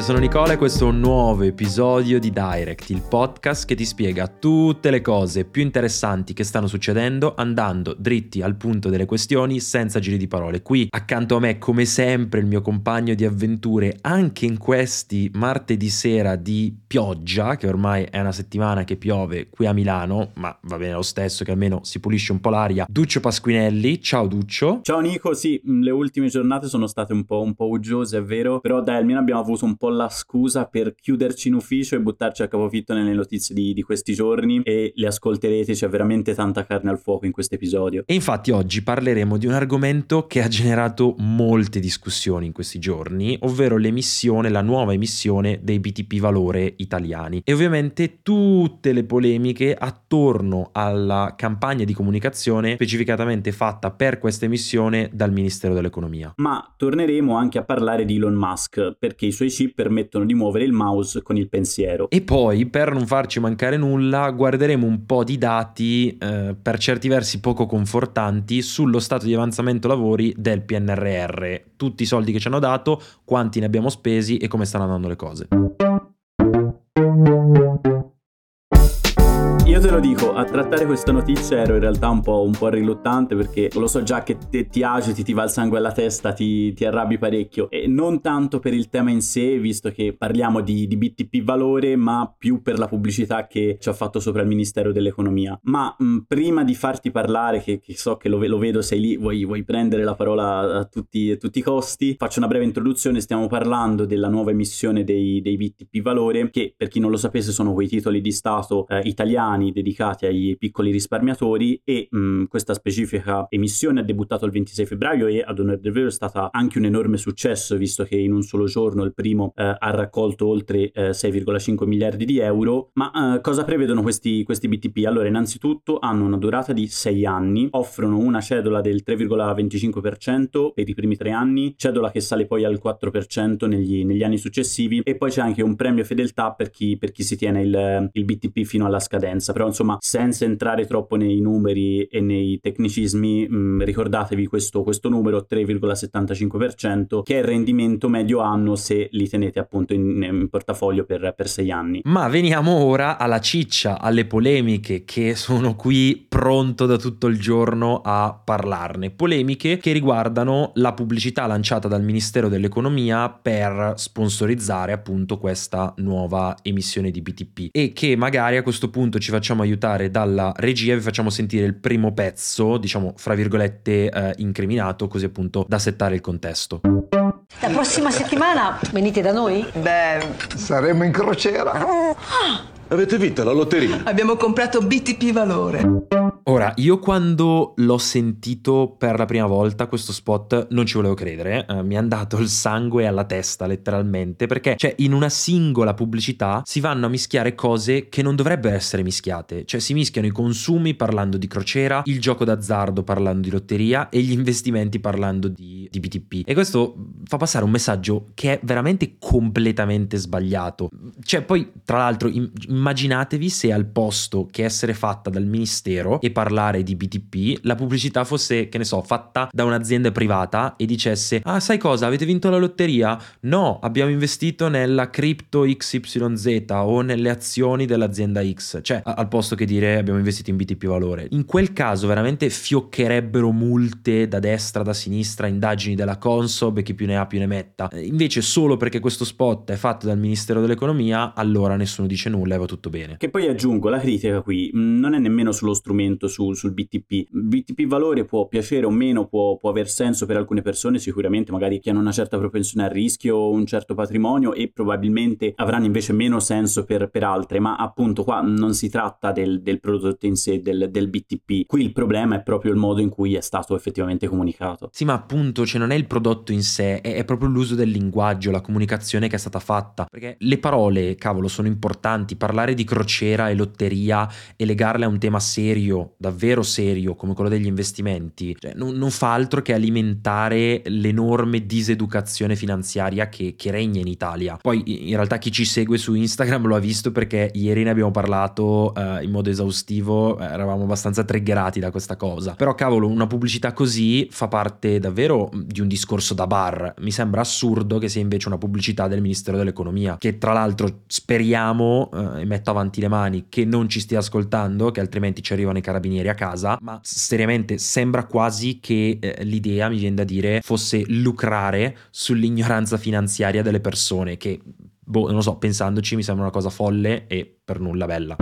io sono Nicola e questo è un nuovo episodio di Direct, il podcast che ti spiega tutte le cose più interessanti che stanno succedendo andando dritti al punto delle questioni senza giri di parole. Qui accanto a me, come sempre, il mio compagno di avventure, anche in questi martedì sera di pioggia, che ormai è una settimana che piove qui a Milano, ma va bene lo stesso che almeno si pulisce un po' l'aria. Duccio Pasquinelli, ciao Duccio. Ciao Nico, sì, le ultime giornate sono state un po', un po' uggiose, è vero, però dai, almeno abbiamo avuto un po' la scusa per chiuderci in ufficio e buttarci a capofitto nelle notizie di, di questi giorni e le ascolterete, c'è veramente tanta carne al fuoco in questo episodio. E infatti oggi parleremo di un argomento che ha generato molte discussioni in questi giorni, ovvero l'emissione, la nuova emissione dei BTP valore italiani e ovviamente tutte le polemiche attorno alla campagna di comunicazione specificatamente fatta per questa emissione dal Ministero dell'Economia. Ma torneremo anche a parlare di Elon Musk perché i suoi chip permettono di muovere il mouse con il pensiero. E poi, per non farci mancare nulla, guarderemo un po' di dati eh, per certi versi poco confortanti sullo stato di avanzamento lavori del PNRR, tutti i soldi che ci hanno dato, quanti ne abbiamo spesi e come stanno andando le cose. Te lo dico, a trattare questa notizia ero in realtà un po', un po riluttante perché lo so già che te, ti agiti, ti va il sangue alla testa, ti, ti, arrabbi parecchio. E non tanto per il tema in sé, visto che parliamo di, di, BTP valore, ma più per la pubblicità che ci ha fatto sopra il Ministero dell'Economia. Ma mh, prima di farti parlare, che, che so che lo, lo, vedo, sei lì, vuoi, vuoi, prendere la parola a tutti, a tutti, i costi, faccio una breve introduzione. Stiamo parlando della nuova emissione dei, dei BTP valore, che per chi non lo sapesse sono quei titoli di Stato eh, italiani dedicati ai piccoli risparmiatori e mh, questa specifica emissione ha debuttato il 26 febbraio e ad onore del vero è stata anche un enorme successo visto che in un solo giorno il primo eh, ha raccolto oltre eh, 6,5 miliardi di euro. Ma eh, cosa prevedono questi, questi BTP? Allora innanzitutto hanno una durata di 6 anni, offrono una cedola del 3,25% per i primi 3 anni, cedola che sale poi al 4% negli, negli anni successivi e poi c'è anche un premio fedeltà per chi, per chi si tiene il, il BTP fino alla scadenza però insomma senza entrare troppo nei numeri e nei tecnicismi mh, mm, ricordatevi questo, questo numero 3,75% che è il rendimento medio anno se li tenete appunto in, in portafoglio per, per sei anni. Ma veniamo ora alla ciccia, alle polemiche che sono qui pronto da tutto il giorno a parlarne. Polemiche che riguardano la pubblicità lanciata dal Ministero dell'Economia per sponsorizzare appunto questa nuova emissione di BTP e che magari a questo punto ci facciamo facciamo aiutare dalla regia vi facciamo sentire il primo pezzo, diciamo, fra virgolette, eh, incriminato, così appunto da settare il contesto. La prossima settimana venite da noi? Beh, saremo in crociera. Ah. Avete vinto la lotteria? Abbiamo comprato BTP Valore. Ora, io quando l'ho sentito per la prima volta questo spot non ci volevo credere, eh, mi è andato il sangue alla testa letteralmente, perché cioè in una singola pubblicità si vanno a mischiare cose che non dovrebbero essere mischiate, cioè si mischiano i consumi parlando di crociera, il gioco d'azzardo parlando di lotteria e gli investimenti parlando di, di BTP. E questo fa passare un messaggio che è veramente completamente sbagliato. Cioè poi, tra l'altro, immaginatevi se al posto che essere fatta dal ministero e parlare di BTP, la pubblicità fosse, che ne so, fatta da un'azienda privata e dicesse: Ah, sai cosa? Avete vinto la lotteria? No, abbiamo investito nella cripto XYZ o nelle azioni dell'azienda X. Cioè, al posto che dire abbiamo investito in BTP valore. In quel caso, veramente fioccherebbero multe da destra, da sinistra, indagini della Consob e chi più ne ha più ne metta. Invece, solo perché questo spot è fatto dal Ministero dell'Economia, allora nessuno dice nulla e va tutto bene. Che poi aggiungo, la critica qui non è nemmeno sullo strumento su, sul BTP. BTP valore può piacere o meno, può, può aver senso per alcune persone, sicuramente magari che hanno una certa propensione al rischio o un certo patrimonio e probabilmente avranno invece meno senso per, per altre, ma appunto qua non si tratta del, del prodotto in sé, del, del, BTP. Qui il problema è proprio il modo in cui è stato effettivamente comunicato. Sì, ma appunto, cioè non è il prodotto in sé, è, è proprio l'uso del linguaggio, la comunicazione che è stata fatta. Perché le parole, cavolo, sono importanti. Parlare di crociera e lotteria e legarle a un tema serio davvero serio come quello degli investimenti, cioè, non, non, fa altro che alimentare l'enorme diseducazione finanziaria che, che, regna in Italia. Poi in realtà chi ci segue su Instagram lo ha visto perché ieri ne abbiamo parlato uh, in modo esaustivo, eravamo abbastanza triggerati da questa cosa. Però cavolo, una pubblicità così fa parte davvero di un discorso da bar. Mi sembra assurdo che sia invece una pubblicità del Ministero dell'Economia, che tra l'altro speriamo, eh, e metto avanti le mani, che non ci stia ascoltando, che altrimenti ci arrivano i carabinieri a casa, ma seriamente sembra quasi che eh, l'idea, mi viene da dire, fosse lucrare sull'ignoranza finanziaria delle persone, che, boh, non lo so, pensandoci mi sembra una cosa folle e per nulla bella.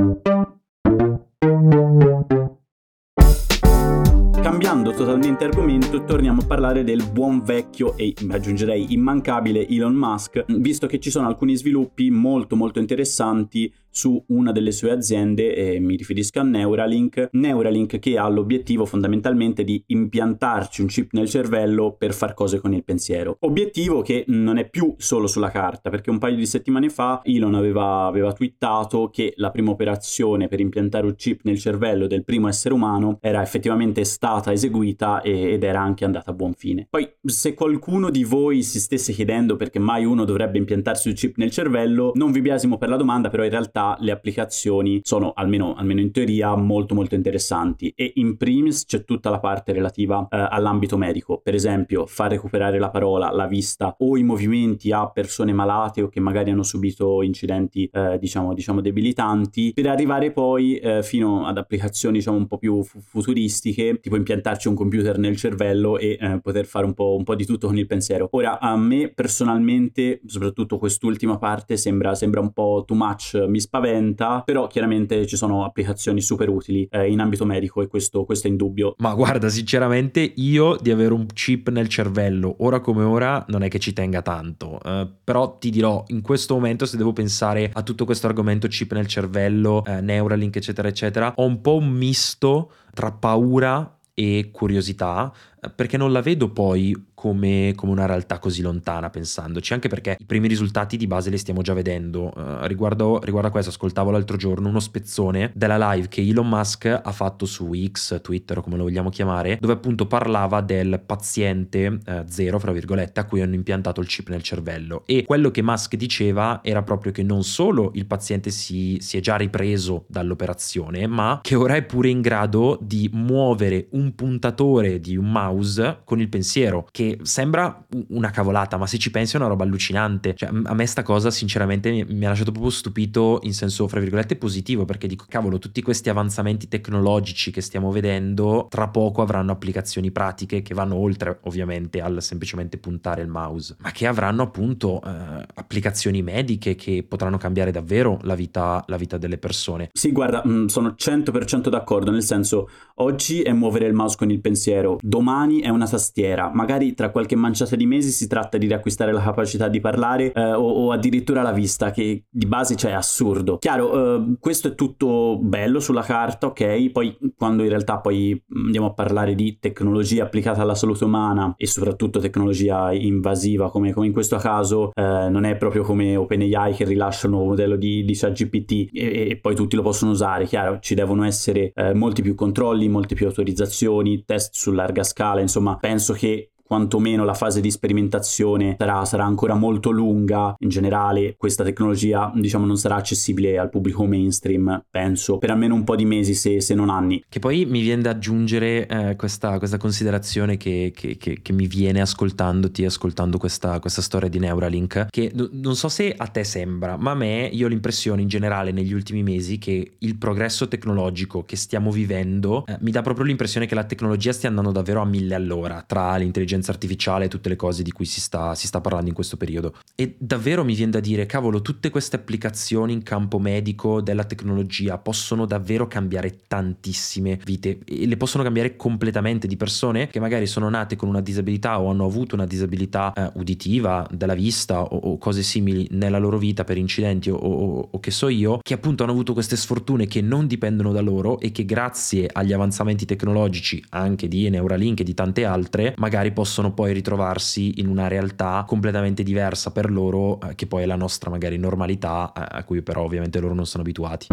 Cambiando totalmente argomento, torniamo a parlare del buon vecchio e aggiungerei immancabile Elon Musk, visto che ci sono alcuni sviluppi molto molto interessanti su una delle sue aziende, e mi riferisco a Neuralink, Neuralink che ha l'obiettivo fondamentalmente di impiantarci un chip nel cervello per far cose con il pensiero. Obiettivo che non è più solo sulla carta, perché un paio di settimane fa Elon aveva, aveva twittato che la prima operazione per impiantare un chip nel cervello del primo essere umano era effettivamente stata eseguita ed era anche andata a buon fine. Poi se qualcuno di voi si stesse chiedendo perché mai uno dovrebbe impiantarsi un chip nel cervello, non vi biasimo per la domanda, però in realtà le applicazioni sono, almeno, almeno, in teoria, molto molto interessanti. E in primis c'è tutta la parte relativa eh, all'ambito medico, per esempio far recuperare la parola, la vista o i movimenti a persone malate o che magari hanno subito incidenti eh, diciamo, diciamo debilitanti, per arrivare poi eh, fino ad applicazioni diciamo un po' più fu- futuristiche, tipo impiantarci un computer nel cervello e eh, poter fare un po', un po' di tutto con il pensiero. Ora a me personalmente, soprattutto quest'ultima parte, sembra, sembra un po' too much, mi spaventa spaventa, però chiaramente ci sono applicazioni super utili eh, in ambito medico e questo, questo, è indubbio. Ma guarda, sinceramente io di avere un chip nel cervello, ora come ora, non è che ci tenga tanto, eh, però ti dirò, in questo momento se devo pensare a tutto questo argomento chip nel cervello, eh, Neuralink, eccetera, eccetera, ho un po' un misto tra paura e curiosità, perché non la vedo poi come, come, una realtà così lontana pensandoci, anche perché i primi risultati di base li stiamo già vedendo. Uh, riguardo, riguardo, a questo, ascoltavo l'altro giorno uno spezzone della live che Elon Musk ha fatto su X, Twitter o come lo vogliamo chiamare, dove appunto parlava del paziente uh, zero, fra virgolette, a cui hanno impiantato il chip nel cervello. E quello che Musk diceva era proprio che non solo il paziente si, si è già ripreso dall'operazione, ma che ora è pure in grado di muovere un puntatore di un mouse con il pensiero, che sembra una cavolata, ma se ci pensi è una roba allucinante. Cioè, a me sta cosa sinceramente mi, ha lasciato proprio stupito in senso, fra virgolette, positivo, perché dico, cavolo, tutti questi avanzamenti tecnologici che stiamo vedendo, tra poco avranno applicazioni pratiche che vanno oltre, ovviamente, al semplicemente puntare il mouse, ma che avranno appunto eh, applicazioni mediche che potranno cambiare davvero la vita, la vita delle persone. Sì, guarda, mm, sono 100% d'accordo, nel senso, oggi è muovere il mouse con il pensiero, domani è una tastiera, magari tra qualche manciata di mesi si tratta di riacquistare la capacità di parlare eh, o, o, addirittura la vista, che di base cioè, è assurdo. Chiaro, eh, questo è tutto bello sulla carta, ok? Poi quando in realtà poi andiamo a parlare di tecnologia applicata alla salute umana e soprattutto tecnologia invasiva, come, come in questo caso, eh, non è proprio come OpenAI che rilascia un nuovo modello di, di ChatGPT e, e, poi tutti lo possono usare. Chiaro, ci devono essere eh, molti più controlli, molte più autorizzazioni, test su larga scala, insomma, penso che quantomeno la fase di sperimentazione sarà, sarà, ancora molto lunga. In generale, questa tecnologia, diciamo, non sarà accessibile al pubblico mainstream, penso, per almeno un po' di mesi, se, se non anni. Che poi mi viene da aggiungere eh, questa, questa, considerazione che, che, che, che, mi viene ascoltandoti, ascoltando questa, questa storia di Neuralink, che n- non so se a te sembra, ma a me io ho l'impressione in generale negli ultimi mesi che il progresso tecnologico che stiamo vivendo eh, mi dà proprio l'impressione che la tecnologia stia andando davvero a mille all'ora tra l'intelligenza l'intelligenza artificiale e tutte le cose di cui si sta, si sta parlando in questo periodo. E davvero mi viene da dire, cavolo, tutte queste applicazioni in campo medico della tecnologia possono davvero cambiare tantissime vite e le possono cambiare completamente di persone che magari sono nate con una disabilità o hanno avuto una disabilità eh, uditiva, della vista o, o, cose simili nella loro vita per incidenti o, o, o che so io, che appunto hanno avuto queste sfortune che non dipendono da loro e che grazie agli avanzamenti tecnologici anche di Neuralink e di tante altre magari possono possono poi ritrovarsi in una realtà completamente diversa per loro, eh, che poi è la nostra magari normalità, eh, a cui però ovviamente loro non sono abituati.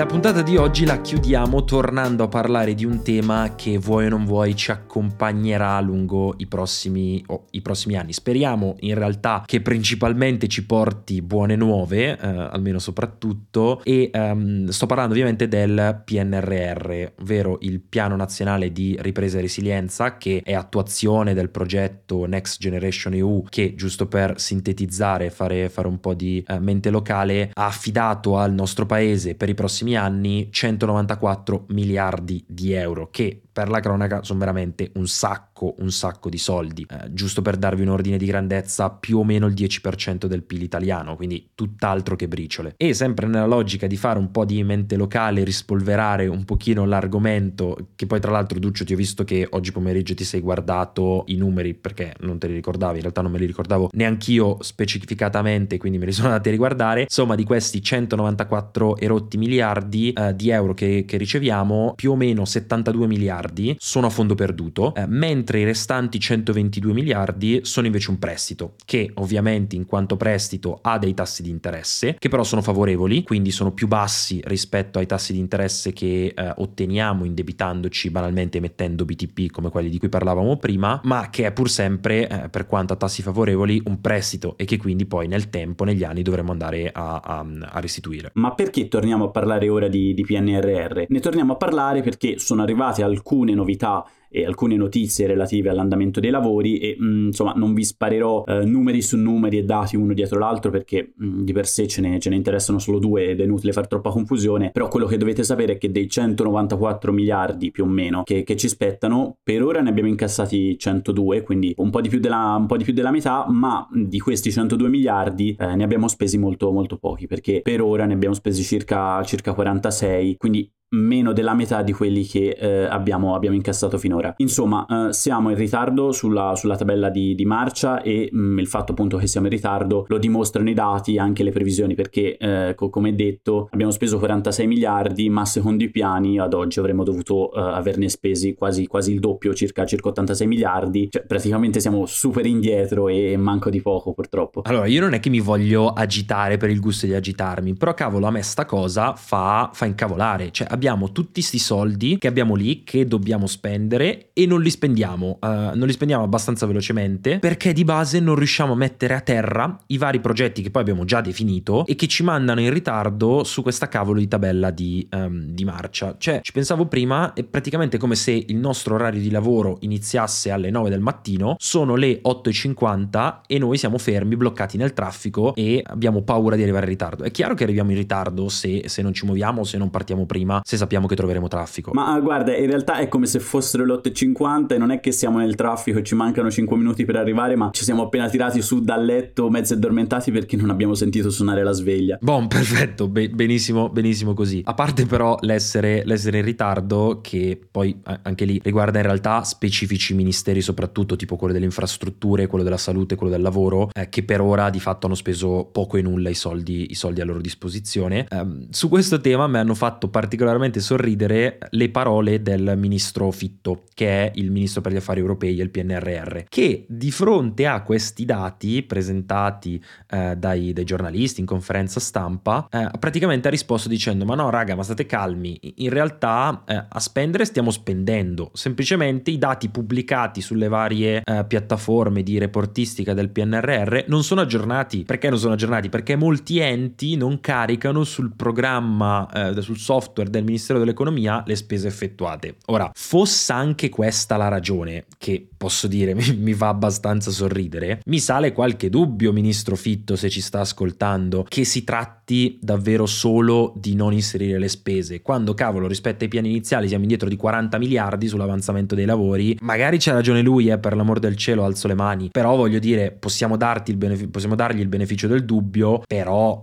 La puntata di oggi la chiudiamo tornando a parlare di un tema che vuoi o non vuoi ci accompagnerà lungo i prossimi, oh, i prossimi anni. Speriamo in realtà che principalmente ci porti buone nuove, eh, almeno soprattutto, e um, sto parlando ovviamente del PNRR, ovvero il Piano Nazionale di Ripresa e Resilienza, che è attuazione del progetto Next Generation EU, che giusto per sintetizzare e fare, fare, un po' di uh, mente locale, ha affidato al nostro paese per i prossimi anni 194 miliardi di euro, che per la cronaca sono veramente un sacco, un sacco di soldi. Eh, giusto per darvi un ordine di grandezza, più o meno il 10% del PIL italiano, quindi tutt'altro che briciole. E sempre nella logica di fare un po' di mente locale, rispolverare un pochino l'argomento, che poi tra l'altro Duccio ti ho visto che oggi pomeriggio ti sei guardato i numeri perché non te li ricordavi, in realtà non me li ricordavo neanch'io specificatamente, quindi me li sono andati a riguardare. Insomma, di questi 194 erotti miliardi eh, di euro che, che riceviamo, più o meno 72 miliardi miliardi sono a fondo perduto, eh, mentre i restanti 122 miliardi sono invece un prestito, che ovviamente in quanto prestito ha dei tassi di interesse, che però sono favorevoli, quindi sono più bassi rispetto ai tassi di interesse che eh, otteniamo indebitandoci banalmente emettendo BTP come quelli di cui parlavamo prima, ma che è pur sempre, eh, per quanto a tassi favorevoli, un prestito e che quindi poi nel tempo, negli anni, dovremo andare a, a, a restituire. Ma perché torniamo a parlare ora di, di PNRR? Ne torniamo a parlare perché sono arrivati alcuni alcune novità e alcune notizie relative all'andamento dei lavori e mh, mm, insomma non vi sparerò eh, numeri su numeri e dati uno dietro l'altro perché mh, mm, di per sé ce ne, ce ne, interessano solo due ed è inutile far troppa confusione però quello che dovete sapere è che dei 194 miliardi più o meno che, che ci spettano per ora ne abbiamo incassati 102 quindi un po' di più della, di più della metà ma di questi 102 miliardi eh, ne abbiamo spesi molto molto pochi perché per ora ne abbiamo spesi circa, circa 46 quindi meno della metà di quelli che eh, abbiamo, abbiamo, incassato finora. Insomma, eh, siamo in ritardo sulla, sulla tabella di, di marcia e mh, mm, il fatto appunto che siamo in ritardo lo dimostrano i dati, anche le previsioni, perché eh, co- come detto abbiamo speso 46 miliardi, ma secondo i piani ad oggi avremmo dovuto eh, averne spesi quasi, quasi, il doppio, circa, circa 86 miliardi, cioè praticamente siamo super indietro e manco di poco purtroppo. Allora, io non è che mi voglio agitare per il gusto di agitarmi, però cavolo a me sta cosa fa, fa incavolare, cioè abbiamo tutti questi soldi che abbiamo lì, che dobbiamo spendere e non li spendiamo, uh, non li spendiamo abbastanza velocemente perché di base non riusciamo a mettere a terra i vari progetti che poi abbiamo già definito e che ci mandano in ritardo su questa cavolo di tabella di, um, di marcia. Cioè, ci pensavo prima, è praticamente come se il nostro orario di lavoro iniziasse alle 9 del mattino, sono le 8.50 e noi siamo fermi, bloccati nel traffico e abbiamo paura di arrivare in ritardo. È chiaro che arriviamo in ritardo se, se non ci muoviamo, se non partiamo prima, se sappiamo che troveremo traffico. Ma guarda, in realtà è come se fossero le 8.50 e non è che siamo nel traffico e ci mancano 5 minuti per arrivare, ma ci siamo appena tirati su dal letto mezzo addormentati perché non abbiamo sentito suonare la sveglia. Buon, perfetto, be- benissimo, benissimo così. A parte però l'essere, l'essere in ritardo, che poi anche lì riguarda in realtà specifici ministeri, soprattutto tipo quello delle infrastrutture, quello della salute, quello del lavoro, eh, che per ora di fatto hanno speso poco e nulla i soldi, i soldi a loro disposizione. Um, su questo tema mi hanno fatto particolarmente sorridere sorridere le parole del ministro Fitto, che è il ministro per gli affari europei e il PNRR, che di fronte a questi dati presentati eh, dai, dai, giornalisti in conferenza stampa, eh, praticamente ha risposto dicendo: Ma no, raga, ma state calmi, in realtà eh, a spendere stiamo spendendo, semplicemente i dati pubblicati sulle varie eh, piattaforme di reportistica del PNRR non sono aggiornati. Perché non sono aggiornati? Perché molti enti non caricano sul programma, eh, sul software del Ministero delle dell'economia le spese effettuate. Ora, fosse anche questa la ragione, che posso dire mi, fa abbastanza sorridere, mi sale qualche dubbio, ministro Fitto, se ci sta ascoltando, che si tratti davvero solo di non inserire le spese, quando cavolo rispetto ai piani iniziali siamo indietro di 40 miliardi sull'avanzamento dei lavori, magari c'ha ragione lui, eh, per l'amor del cielo alzo le mani, però voglio dire, possiamo, darti il beneficio, possiamo dargli il beneficio del dubbio, però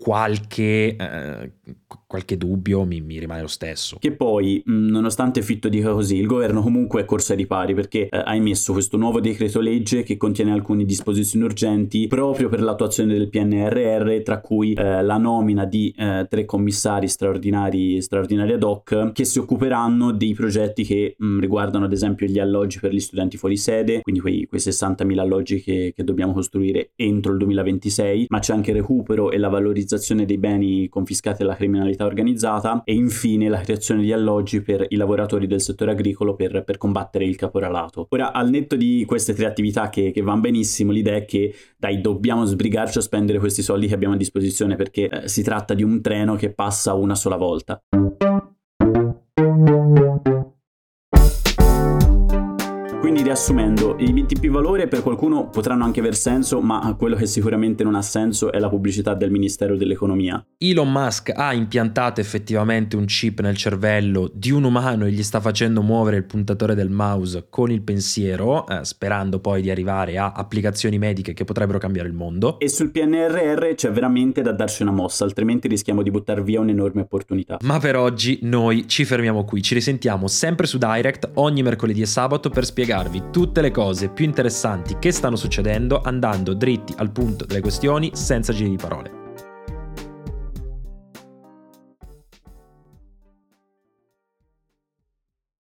qualche, eh, qualche dubbio mi, mi, rimane lo stesso. Che poi, nonostante Fitto dica così, il governo comunque è corso ai ripari perché eh, ha emesso questo nuovo decreto legge che contiene alcune disposizioni urgenti proprio per l'attuazione del PNRR, tra cui eh, la nomina di eh, tre commissari straordinari, straordinari ad hoc che si occuperanno dei progetti che mh, riguardano ad esempio gli alloggi per gli studenti fuori sede, quindi quei, quei 60.000 alloggi che, che dobbiamo costruire entro il 2026, ma c'è anche il recupero e la valorizzazione dei beni confiscati alla criminalità organizzata e infine la creazione di alloggi per i lavoratori del settore agricolo per, per combattere il caporalato. Ora, al netto di queste tre attività che, che vanno benissimo, l'idea è che dai, dobbiamo sbrigarci a spendere questi soldi che abbiamo a disposizione perché eh, si tratta di un treno che passa una sola volta. Riassumendo, i BTP valore per qualcuno potranno anche aver senso, ma quello che sicuramente non ha senso è la pubblicità del Ministero dell'Economia. Elon Musk ha impiantato effettivamente un chip nel cervello di un umano e gli sta facendo muovere il puntatore del mouse con il pensiero, eh, sperando poi di arrivare a applicazioni mediche che potrebbero cambiare il mondo. E sul PNRR c'è veramente da darci una mossa, altrimenti rischiamo di buttare via un'enorme opportunità. Ma per oggi noi ci fermiamo qui, ci risentiamo sempre su Direct ogni mercoledì e sabato per spiegarvi tutte le cose più interessanti che stanno succedendo andando dritti al punto delle questioni senza giri di parole.